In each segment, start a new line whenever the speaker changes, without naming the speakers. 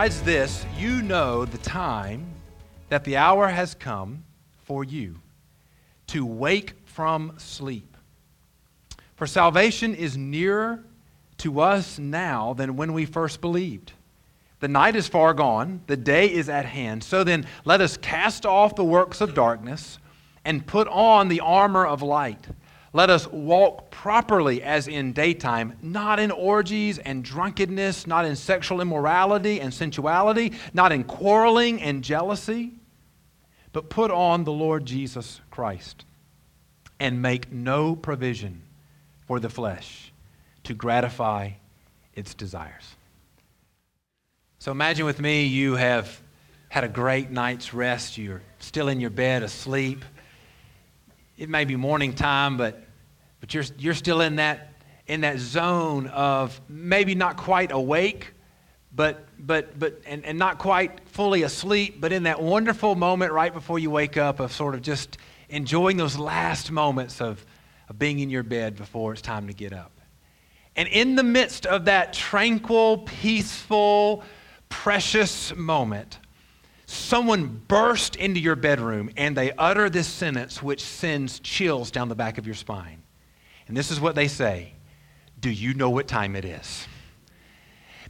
Besides this, you know the time that the hour has come for you to wake from sleep. For salvation is nearer to us now than when we first believed. The night is far gone, the day is at hand. So then, let us cast off the works of darkness and put on the armor of light. Let us walk properly as in daytime, not in orgies and drunkenness, not in sexual immorality and sensuality, not in quarreling and jealousy, but put on the Lord Jesus Christ and make no provision for the flesh to gratify its desires. So imagine with me you have had a great night's rest, you're still in your bed asleep it may be morning time, but, but you're, you're still in that, in that zone of maybe not quite awake, but, but, but and, and not quite fully asleep, but in that wonderful moment right before you wake up of sort of just enjoying those last moments of, of being in your bed before it's time to get up. And in the midst of that tranquil, peaceful, precious moment, someone burst into your bedroom and they utter this sentence which sends chills down the back of your spine. And this is what they say Do you know what time it is?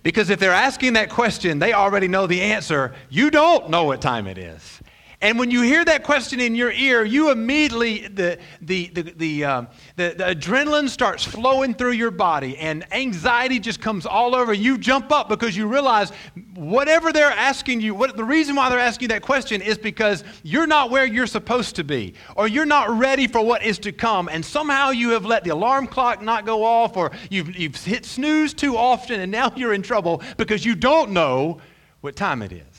Because if they're asking that question, they already know the answer. You don't know what time it is. And when you hear that question in your ear, you immediately, the, the, the, the, um, the, the, adrenaline starts flowing through your body and anxiety just comes all over. You jump up because you realize whatever they're asking you, what, the reason why they're asking you that question is because you're not where you're supposed to be or you're not ready for what is to come. And somehow you have let the alarm clock not go off or you've, you've hit snooze too often and now you're in trouble because you don't know what time it is.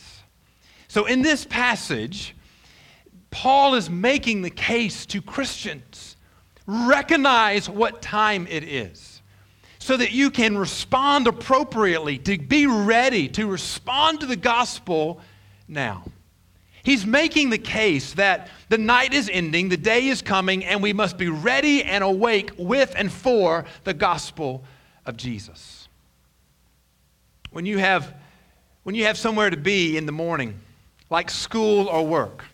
So, in this passage, Paul is making the case to Christians recognize what time it is so that you can respond appropriately, to be ready to respond to the gospel now. He's making the case that the night is ending, the day is coming, and we must be ready and awake with and for the gospel of Jesus. When you have, when you have somewhere to be in the morning, like school or work.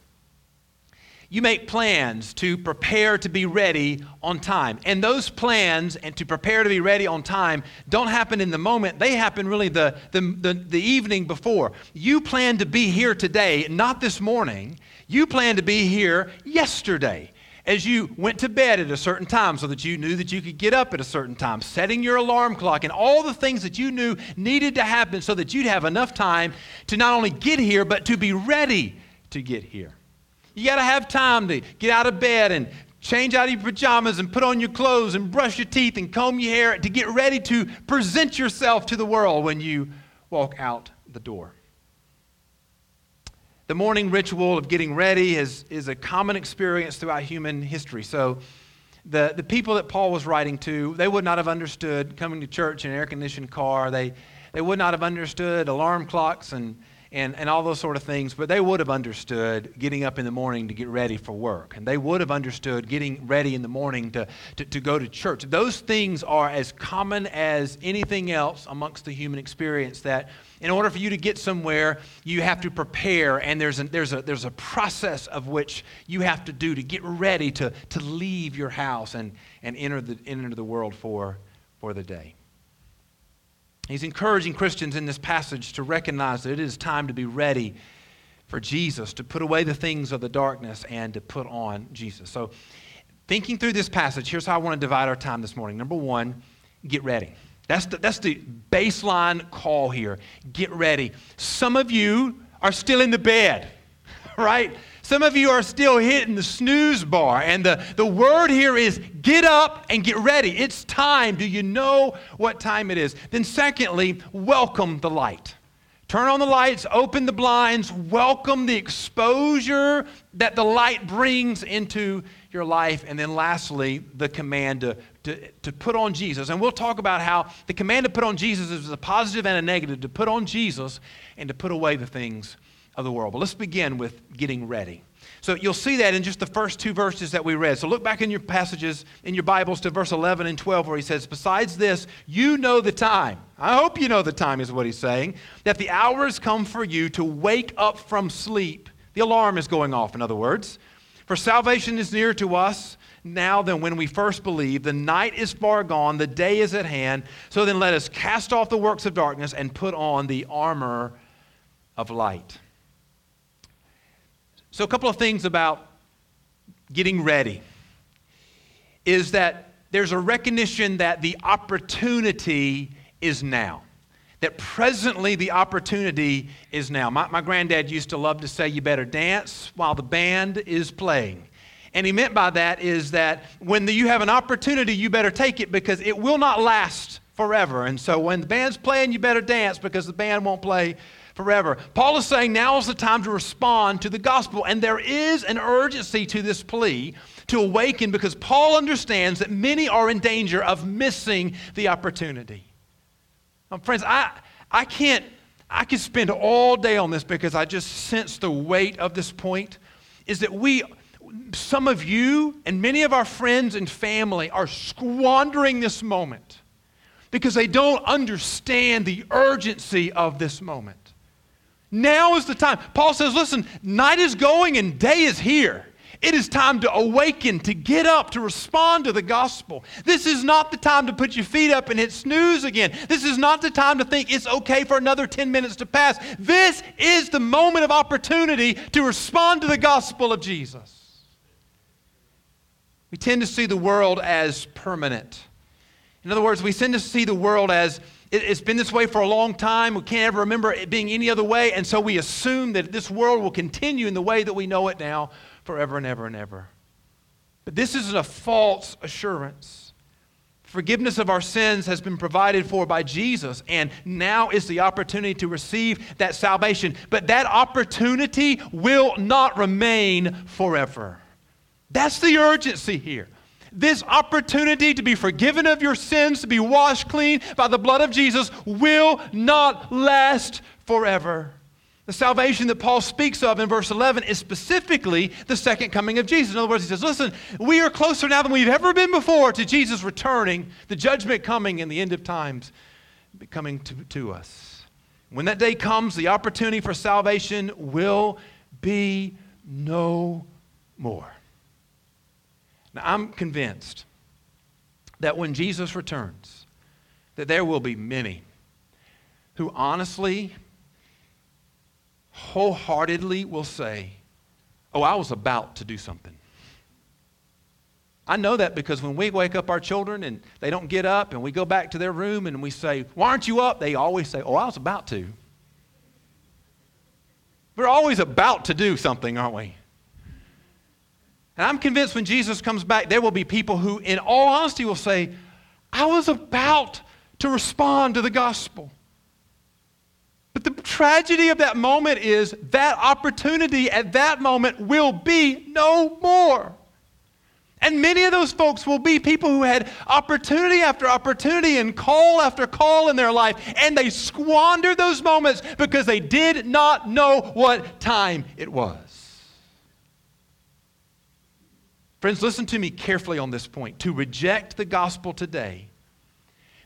You make plans to prepare to be ready on time. And those plans and to prepare to be ready on time don't happen in the moment. They happen really the, the, the, the, evening before. You plan to be here today, not this morning. You plan to be here yesterday as you went to bed at a certain time so that you knew that you could get up at a certain time, setting your alarm clock, and all the things that you knew needed to happen so that you'd have enough time to not only get here, but to be ready to get here. You got to have time to get out of bed and change out of your pajamas and put on your clothes and brush your teeth and comb your hair to get ready to present yourself to the world when you walk out the door. The morning ritual of getting ready is, is a common experience throughout human history. So, the, the people that Paul was writing to, they would not have understood coming to church in an air conditioned car. They, they would not have understood alarm clocks and, and, and all those sort of things, but they would have understood getting up in the morning to get ready for work. And they would have understood getting ready in the morning to, to, to go to church. Those things are as common as anything else amongst the human experience that in order for you to get somewhere, you have to prepare, and there's a, there's a, there's a process of which you have to do to get ready to, to leave your house and, and enter, the, enter the world for, for the day. He's encouraging Christians in this passage to recognize that it is time to be ready for Jesus, to put away the things of the darkness and to put on Jesus. So, thinking through this passage, here's how I want to divide our time this morning. Number one, get ready. That's the, that's the baseline call here. Get ready. Some of you are still in the bed, right? Some of you are still hitting the snooze bar, and the, the word here is get up and get ready. It's time. Do you know what time it is? Then, secondly, welcome the light. Turn on the lights, open the blinds, welcome the exposure that the light brings into your life. And then, lastly, the command to, to, to put on Jesus. And we'll talk about how the command to put on Jesus is a positive and a negative to put on Jesus and to put away the things of the world. But let's begin with getting ready. So you'll see that in just the first two verses that we read. So look back in your passages, in your Bibles, to verse 11 and 12, where he says, Besides this, you know the time. I hope you know the time, is what he's saying, that the hour has come for you to wake up from sleep. The alarm is going off, in other words. For salvation is nearer to us now than when we first believed. The night is far gone, the day is at hand. So then let us cast off the works of darkness and put on the armor of light. So, a couple of things about getting ready is that there's a recognition that the opportunity is now. That presently the opportunity is now. My, my granddad used to love to say, You better dance while the band is playing. And he meant by that is that when the, you have an opportunity, you better take it because it will not last forever. And so when the band's playing, you better dance because the band won't play forever. Paul is saying now is the time to respond to the gospel. And there is an urgency to this plea to awaken because Paul understands that many are in danger of missing the opportunity. Now, friends, I, I can't, I could spend all day on this because I just sense the weight of this point. Is that we, some of you and many of our friends and family are squandering this moment because they don't understand the urgency of this moment. Now is the time. Paul says, listen, night is going and day is here. It is time to awaken, to get up, to respond to the gospel. This is not the time to put your feet up and hit snooze again. This is not the time to think it's okay for another 10 minutes to pass. This is the moment of opportunity to respond to the gospel of Jesus. We tend to see the world as permanent. In other words, we tend to see the world as it, has been this way for a long time. We can't ever remember it being any other way. And so we assume that this world will continue in the way that we know it now forever and ever and ever. But this is a false assurance. Forgiveness of our sins has been provided for by Jesus, and now is the opportunity to receive that salvation. But that opportunity will not remain forever. That's the urgency here. This opportunity to be forgiven of your sins, to be washed clean by the blood of Jesus, will not last forever. The salvation that Paul speaks of in verse 11 is specifically the second coming of Jesus. In other words, he says, Listen, we are closer now than we've ever been before to Jesus returning, the judgment coming, and the end of times coming to, to us. When that day comes, the opportunity for salvation will be no more. Now, I'm convinced that when Jesus returns, that there will be many who honestly, wholeheartedly will say, Oh, I was about to do something. I know that because when we wake up our children and they don't get up and we go back to their room and we say, Why aren't you up? They always say, Oh, I was about to. We're always about to do something, aren't we? And I'm convinced when Jesus comes back, there will be people who, in all honesty, will say, I was about to respond to the gospel. But the tragedy of that moment is that opportunity at that moment will be no more. And many of those folks will be people who had opportunity after opportunity and call after call in their life, and they squandered those moments because they did not know what time it was. Friends, listen to me carefully on this point. To reject the gospel today,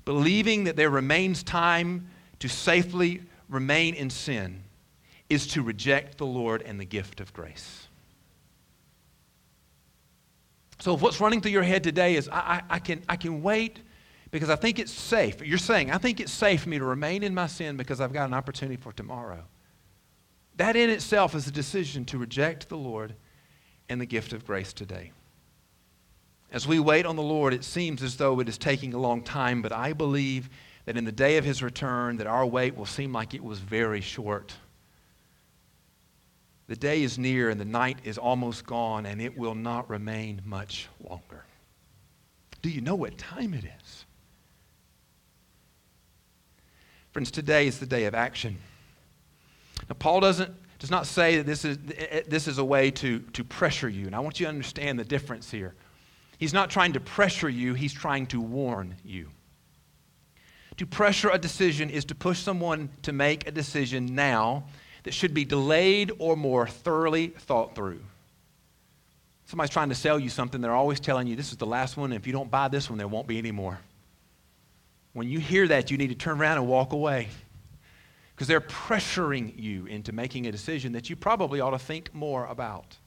believing that there remains time to safely remain in sin, is to reject the Lord and the gift of grace. So, if what's running through your head today is, I, I, I, can, I can wait because I think it's safe. You're saying, I think it's safe for me to remain in my sin because I've got an opportunity for tomorrow. That in itself is a decision to reject the Lord and the gift of grace today. As we wait on the Lord, it seems as though it is taking a long time, but I believe that in the day of his return that our wait will seem like it was very short. The day is near and the night is almost gone and it will not remain much longer. Do you know what time it is? Friends, today is the day of action. Now, Paul doesn't, does not say that this is, this is a way to, to pressure you, and I want you to understand the difference here. He's not trying to pressure you, he's trying to warn you. To pressure a decision is to push someone to make a decision now that should be delayed or more thoroughly thought through. somebody's trying to sell you something, they're always telling you this is the last one, and if you don't buy this one, there won't be any more. When you hear that, you need to turn around and walk away because they're pressuring you into making a decision that you probably ought to think more about.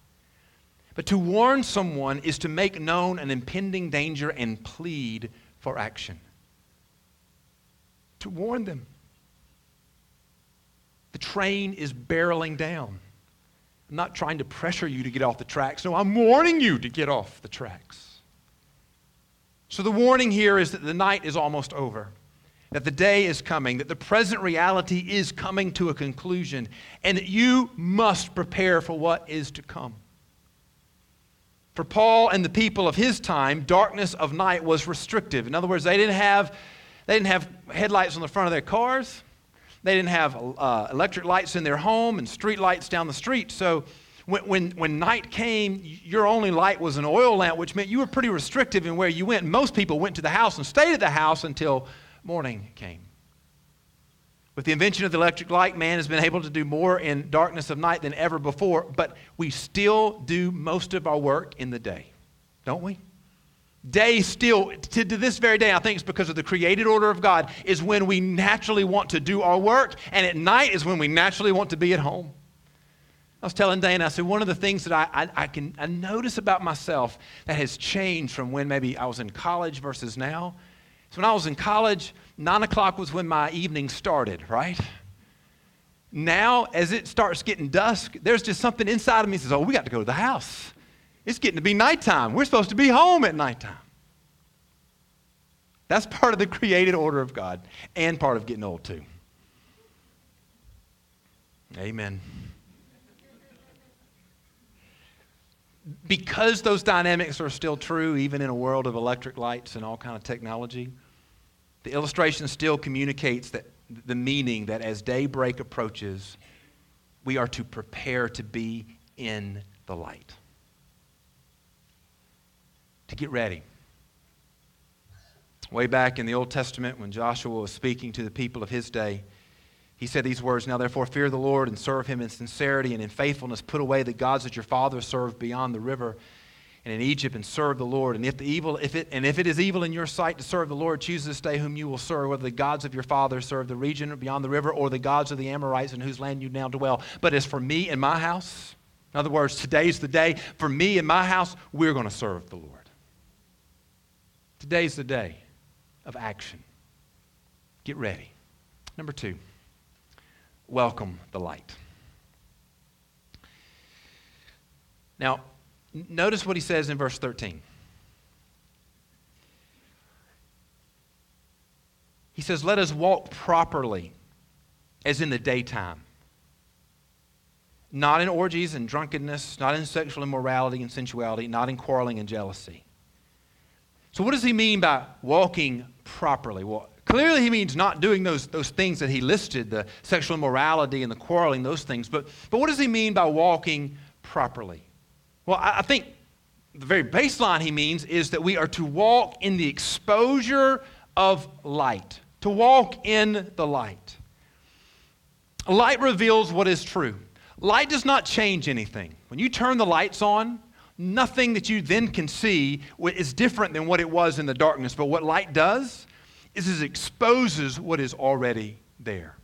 But to warn someone is to make known an impending danger and plead for action. To warn them. The train is barreling down. I'm not trying to pressure you to get off the tracks. No, I'm warning you to get off the tracks. So the warning here is that the night is almost over, that the day is coming, that the present reality is coming to a conclusion, and that you must prepare for what is to come. For Paul and the people of his time, darkness of night was restrictive. In other words, they didn't have, they didn't have headlights on the front of their cars. They didn't have uh, electric lights in their home and street lights down the street. So when, when, when night came, your only light was an oil lamp, which meant you were pretty restrictive in where you went. Most people went to the house and stayed at the house until morning came. With the invention of the electric light, man has been able to do more in darkness of night than ever before, but we still do most of our work in the day, don't we? day still, to, to, this very day, I think it's because of the created order of God, is when we naturally want to do our work, and at night is when we naturally want to be at home. I was telling Dana, I said, one of the things that I, I, I can I notice about myself that has changed from when maybe I was in college versus now. So when I was in college, nine o'clock was when my evening started, right? Now, as it starts getting dusk, there's just something inside of me that says, oh, we got to go to the house. It's getting to be nighttime. We're supposed to be home at nighttime. That's part of the created order of God and part of getting old, too. Amen. Because those dynamics are still true, even in a world of electric lights and all kind of technology, the illustration still communicates that the meaning that as daybreak approaches, we are to prepare to be in the light to get ready. Way back in the Old Testament, when Joshua was speaking to the people of his day, he said these words Now therefore fear the Lord and serve him in sincerity and in faithfulness. Put away the gods that your fathers served beyond the river and in Egypt and serve the Lord. And if the evil, if it and if it is evil in your sight to serve the Lord, choose this day whom you will serve, whether the gods of your fathers serve the region beyond the river or the gods of the Amorites in whose land you now dwell. But as for me and my house, in other words, today's the day. For me and my house, we're going to serve the Lord. Today's the day of action. Get ready. Number two, welcome the light. Now, notice what he says in verse 13. He says, Let us walk properly as in the daytime, not in orgies and drunkenness, not in sexual immorality and sensuality, not in quarreling and jealousy. So, what does he mean by walking properly? Well, clearly he means not doing those, those things that he listed the sexual immorality and the quarreling, those things. But, but what does he mean by walking properly? Well, I, think the very baseline he means is that we are to walk in the exposure of light, to walk in the light. Light reveals what is true. Light does not change anything. When you turn the lights on, nothing that you then can see is different than what it was in the darkness. But what light does is it exposes what is already there.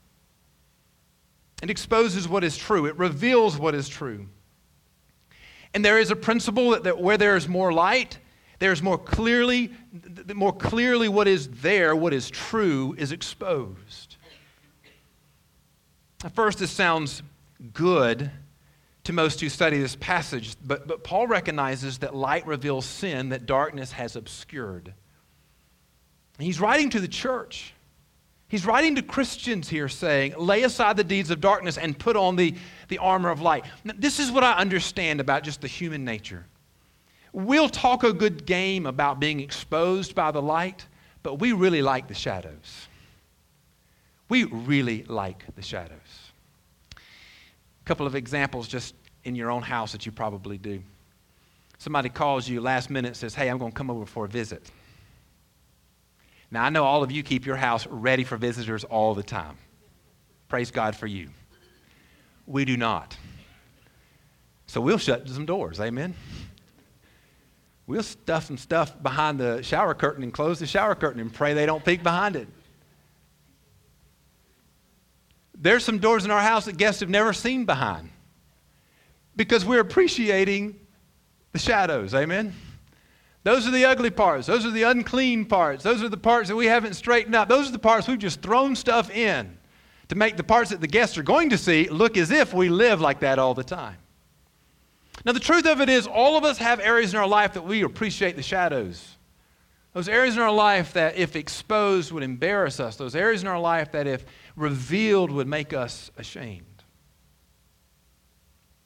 It exposes what is true. It reveals what is true. And there is a principle that, that where there is more light, there's more clearly, more clearly what is there, what is true, is exposed. At first, this sounds good to most who study this passage, but, but Paul recognizes that light reveals sin that darkness has obscured. He's writing to the church. He's writing to Christians here saying, lay aside the deeds of darkness and put on the, the armor of light. Now, this is what I understand about just the human nature. We'll talk a good game about being exposed by the light, but we really like the shadows. We really like the shadows A couple of examples just in your own house that you probably do. Somebody calls you last minute says, Hey, I'm going to come over for a visit. Now, I know all of you keep your house ready for visitors all the time. Praise God for you. We do not. So we'll shut some doors. Amen. we'll stuff some stuff behind the shower curtain and close the shower curtain and pray they don't peek behind it. There's some doors in our house that guests have never seen behind because we're appreciating the shadows. Amen? Those are the ugly parts. Those are the unclean parts. Those are the parts that we haven't straightened out. Those are the parts we've just thrown stuff in to make the parts that the guests are going to see look as if we live like that all the time. Now, the truth of it is, all of us have areas in our life that we appreciate the shadows. Those areas in our life that, if exposed, would embarrass us. Those areas in our life that, if revealed, would make us ashamed.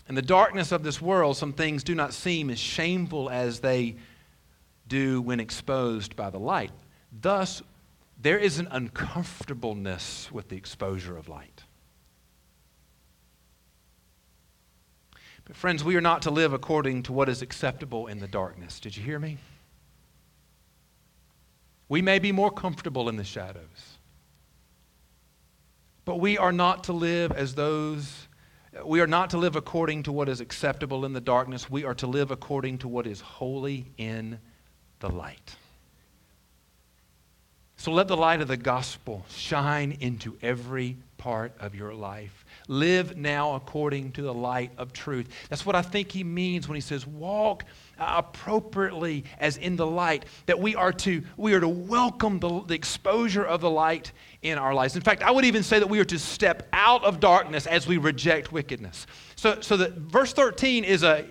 In the darkness of this world, some things do not seem as shameful as they do when exposed by the light. Thus, there is an uncomfortableness with the exposure of light. But, friends, we are not to live according to what is acceptable in the darkness. Did you hear me? We may be more comfortable in the shadows, but we are not to live as those. We are not to live according to what is acceptable in the darkness. We are to live according to what is holy in the light. So let the light of the gospel shine into every part of your life. Live now according to the light of truth. That's what I think he means when he says walk appropriately as in the light that we are to we are to welcome the, the exposure of the light in our lives. In fact, I would even say that we are to step out of darkness as we reject wickedness. So, so that verse 13 is a,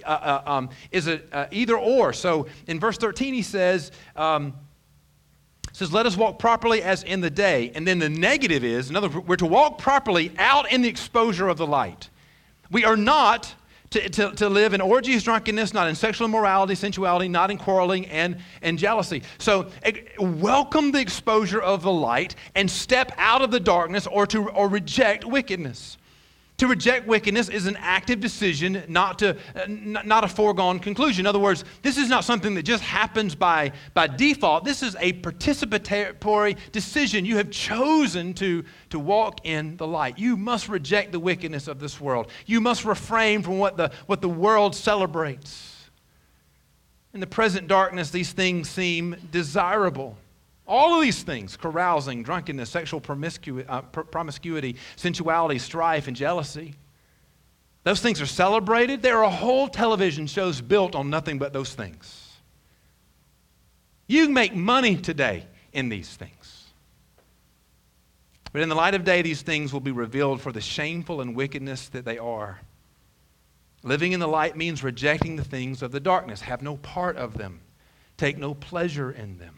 um, is a, a, either or. So in verse 13 he says. Um, says, Let us walk properly as in the day. And then the negative is, in other words, we're to walk properly out in the exposure of the light. We are not to, to, to live in orgies, drunkenness, not in sexual immorality, sensuality, not in quarreling and, and jealousy. So welcome the exposure of the light and step out of the darkness or, to, or reject wickedness. To reject wickedness is an active decision, not, to, uh, not a foregone conclusion. In other words, this is not something that just happens by, by default. This is a participatory decision. You have chosen to, to walk in the light. You must reject the wickedness of this world. You must refrain from what the, what the world celebrates. In the present darkness, these things seem desirable. All of these things carousing, drunkenness, sexual promiscuity, uh, promiscuity, sensuality, strife, and jealousy those things are celebrated. There are whole television shows built on nothing but those things. You make money today in these things. But in the light of day, these things will be revealed for the shameful and wickedness that they are. Living in the light means rejecting the things of the darkness, have no part of them, take no pleasure in them.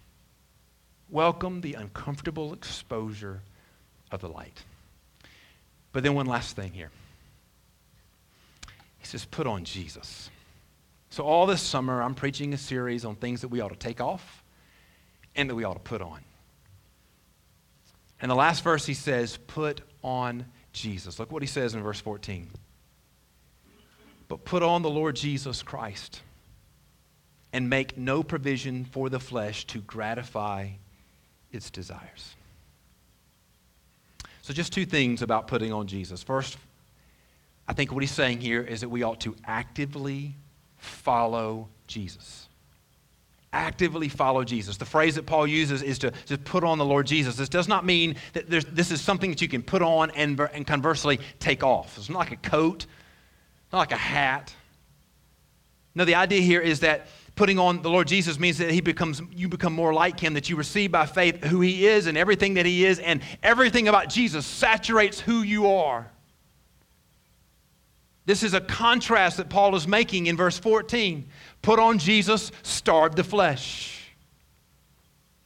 welcome the uncomfortable exposure of the light. But then, one last thing here. He says, put on Jesus. So, all this summer, I'm preaching a series on things that we ought to take off and that we ought to put on. And the last verse, he says, put on Jesus. Look what he says in verse 14. But put on the Lord Jesus Christ and make no provision for the flesh to gratify its desires. So, just two things about putting on Jesus. First, I think what he's saying here is that we ought to actively follow Jesus. Actively follow Jesus. The phrase that Paul uses is to, to put on the Lord Jesus. This does not mean that this is something that you can put on and, and conversely take off. It's not like a coat, not like a hat. No, the idea here is that putting on the Lord Jesus means that he becomes you become more like him that you receive by faith who he is and everything that he is and everything about Jesus saturates who you are. This is a contrast that Paul is making in verse 14. Put on Jesus, starve the flesh.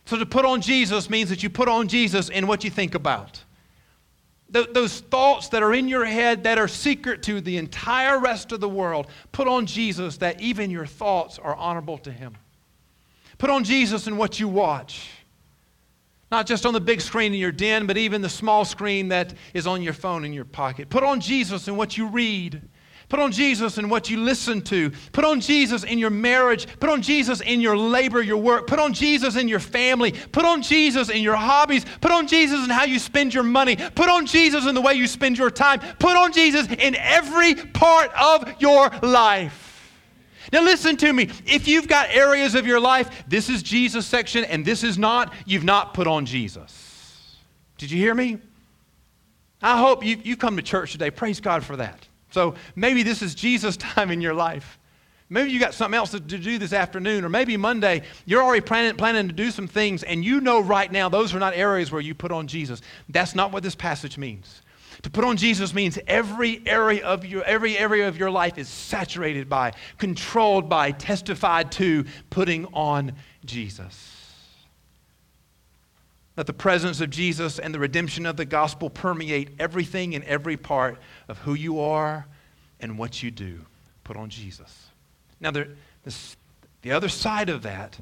So to put on Jesus means that you put on Jesus in what you think about. Th- those thoughts that are in your head that are secret to the entire rest of the world, put on Jesus that even your thoughts are honorable to Him. Put on Jesus in what you watch. Not just on the big screen in your den, but even the small screen that is on your phone in your pocket. Put on Jesus in what you read. Put on Jesus in what you listen to. Put on Jesus in your marriage. Put on Jesus in your labor, your work. Put on Jesus in your family. Put on Jesus in your hobbies. Put on Jesus in how you spend your money. Put on Jesus in the way you spend your time. Put on Jesus in every part of your life. Now, listen to me. If you've got areas of your life, this is Jesus section and this is not, you've not put on Jesus. Did you hear me? I hope you, you come to church today. Praise God for that. So maybe this is Jesus' time in your life. Maybe you got something else to do this afternoon, or maybe Monday, you're already planning, planning to do some things, and you know right now those are not areas where you put on Jesus. That's not what this passage means. To put on Jesus means every area of your every area of your life is saturated by, controlled by, testified to putting on Jesus. Let the presence of Jesus and the redemption of the gospel permeate everything and every part of who you are and what you do. Put on Jesus. Now, there, this, the other side of that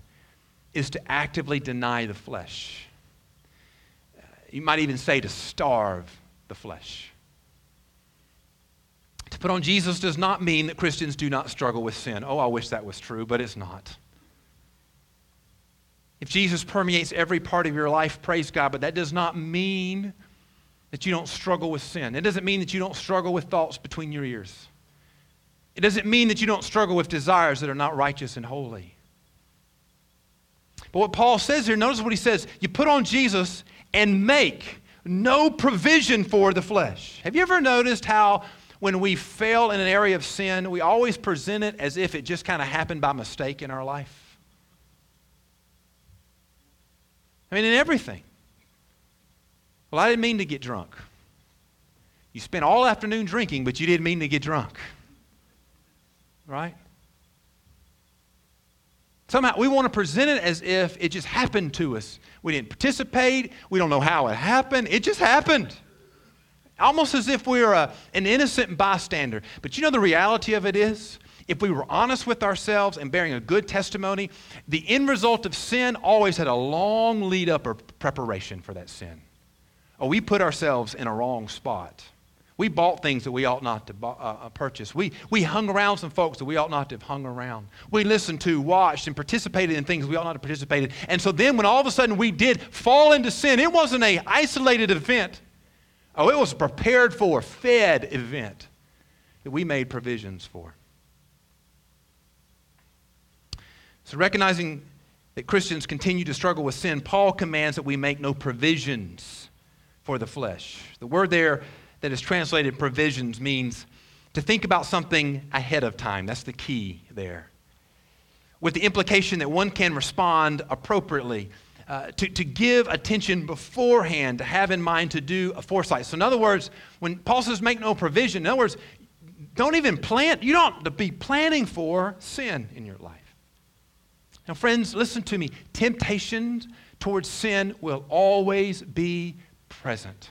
is to actively deny the flesh. You might even say to starve the flesh. To put on Jesus does not mean that Christians do not struggle with sin. Oh, I wish that was true, but it's not. If Jesus permeates every part of your life, praise God, but that does not mean that you don't struggle with sin. It doesn't mean that you don't struggle with thoughts between your ears. It doesn't mean that you don't struggle with desires that are not righteous and holy. But what Paul says here, notice what he says you put on Jesus and make no provision for the flesh. Have you ever noticed how when we fail in an area of sin, we always present it as if it just kind of happened by mistake in our life? I mean, in everything. Well, I didn't mean to get drunk. You spent all afternoon drinking, but you didn't mean to get drunk. Right? Somehow we want to present it as if it just happened to us. We didn't participate. We don't know how it happened. It just happened. Almost as if we were a, an innocent bystander. But you know the reality of it is? If we were honest with ourselves and bearing a good testimony, the end result of sin always had a long lead up or preparation for that sin. Oh, we put ourselves in a wrong spot. We bought things that we ought not to uh, uh, purchase. We, we hung around some folks that we ought not to have hung around. We listened to, watched, and participated in things we ought not to have participated. In. And so then when all of a sudden we did fall into sin, it wasn't a isolated event. Oh, it was a prepared for, fed event that we made provisions for. So recognizing that Christians continue to struggle with sin, Paul commands that we make no provisions for the flesh. The word there that is translated provisions means to think about something ahead of time. That's the key there. With the implication that one can respond appropriately, uh, to, to give attention beforehand, to have in mind to do a foresight. So, in other words, when Paul says make no provision, in other words, don't even plan, you don't to be planning for sin in your life. Now, friends, listen to me. Temptation towards sin will always be present.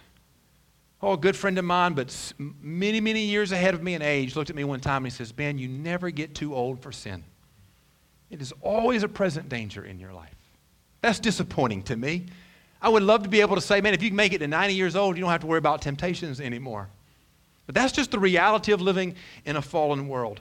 Oh, a good friend of mine, but many, many years ahead of me in age, looked at me one time and he says, Ben, you never get too old for sin. It is always a present danger in your life. That's disappointing to me. I would love to be able to say, man, if you can make it to 90 years old, you don't have to worry about temptations anymore. But that's just the reality of living in a fallen world.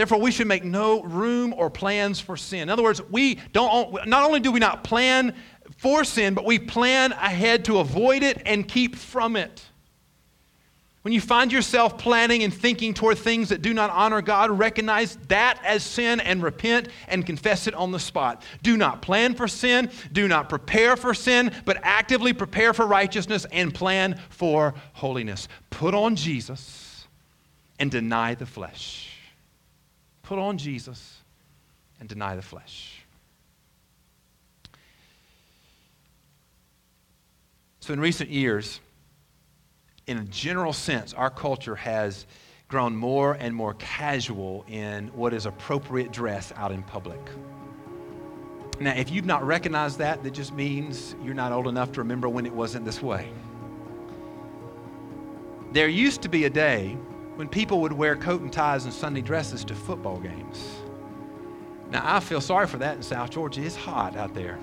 Therefore, we should make no room or plans for sin. In other words, we don't, not only do we not plan for sin, but we plan ahead to avoid it and keep from it. When you find yourself planning and thinking toward things that do not honor God, recognize that as sin and repent and confess it on the spot. Do not plan for sin, do not prepare for sin, but actively prepare for righteousness and plan for holiness. Put on Jesus and deny the flesh. Put on Jesus and deny the flesh. So, in recent years, in a general sense, our culture has grown more and more casual in what is appropriate dress out in public. Now, if you've not recognized that, that just means you're not old enough to remember when it wasn't this way. There used to be a day when people would wear coat and ties and Sunday dresses to football games. Now, I feel sorry for that in South Georgia. It's hot out there.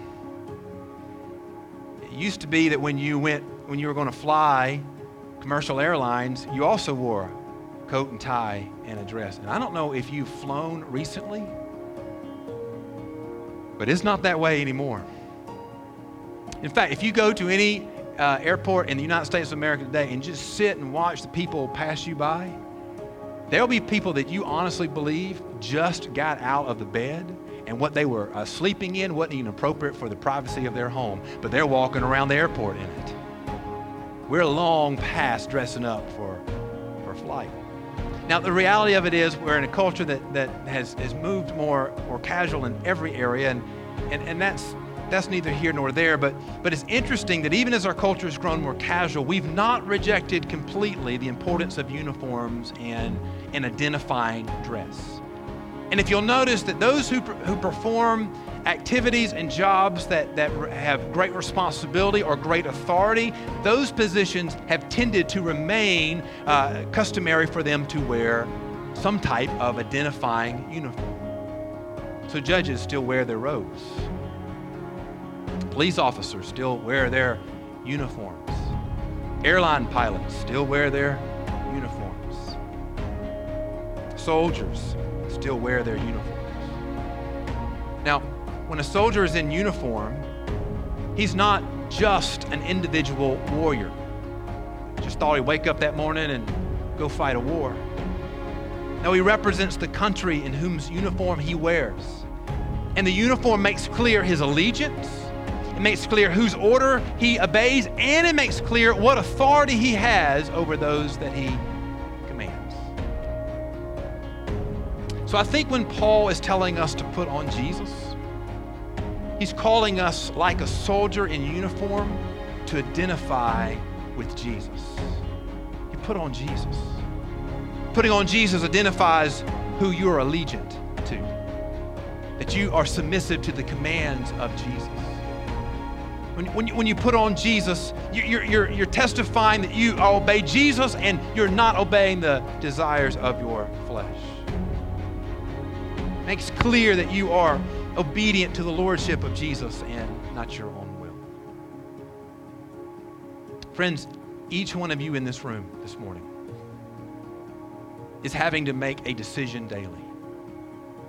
It used to be that when you went, when you were going to fly commercial airlines, you also wore coat and tie and a dress. And I don't know if you've flown recently, but it's not that way anymore. In fact, if you go to any uh, airport in the United States of America today and just sit and watch the people pass you by, there'll be people that you honestly believe just got out of the bed and what they were uh, sleeping in wasn't even appropriate for the privacy of their home, but they're walking around the airport in it. We're long past dressing up for, for flight. Now, the reality of it is we're in a culture that, that has, has moved more, more casual in every area, and, and, and that's that's neither here nor there, but, but it's interesting that even as our culture has grown more casual, we've not rejected completely the importance of uniforms and, and identifying dress. And if you'll notice that those who, who perform activities and jobs that, that have great responsibility or great authority, those positions have tended to remain uh, customary for them to wear some type of identifying uniform. So judges still wear their robes. Police officers still wear their uniforms. Airline pilots still wear their uniforms. Soldiers still wear their uniforms. Now, when a soldier is in uniform, he's not just an individual warrior. Just thought he'd wake up that morning and go fight a war. No, he represents the country in whose uniform he wears. And the uniform makes clear his allegiance it makes clear whose order he obeys, and it makes clear what authority he has over those that he commands. So I think when Paul is telling us to put on Jesus, he's calling us like a soldier in uniform to identify with Jesus. You put on Jesus. Putting on Jesus identifies who you're allegiant to, that you are submissive to the commands of Jesus. When, when, you, when you put on Jesus, you're, you're, you're testifying that you obey Jesus and you're not obeying the desires of your flesh. Makes clear that you are obedient to the lordship of Jesus and not your own will. Friends, each one of you in this room this morning is having to make a decision daily.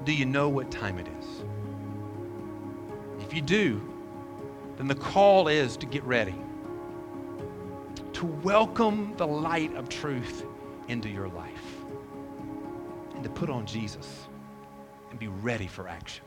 Do you know what time it is? If you do, then the call is to get ready, to welcome the light of truth into your life, and to put on Jesus and be ready for action.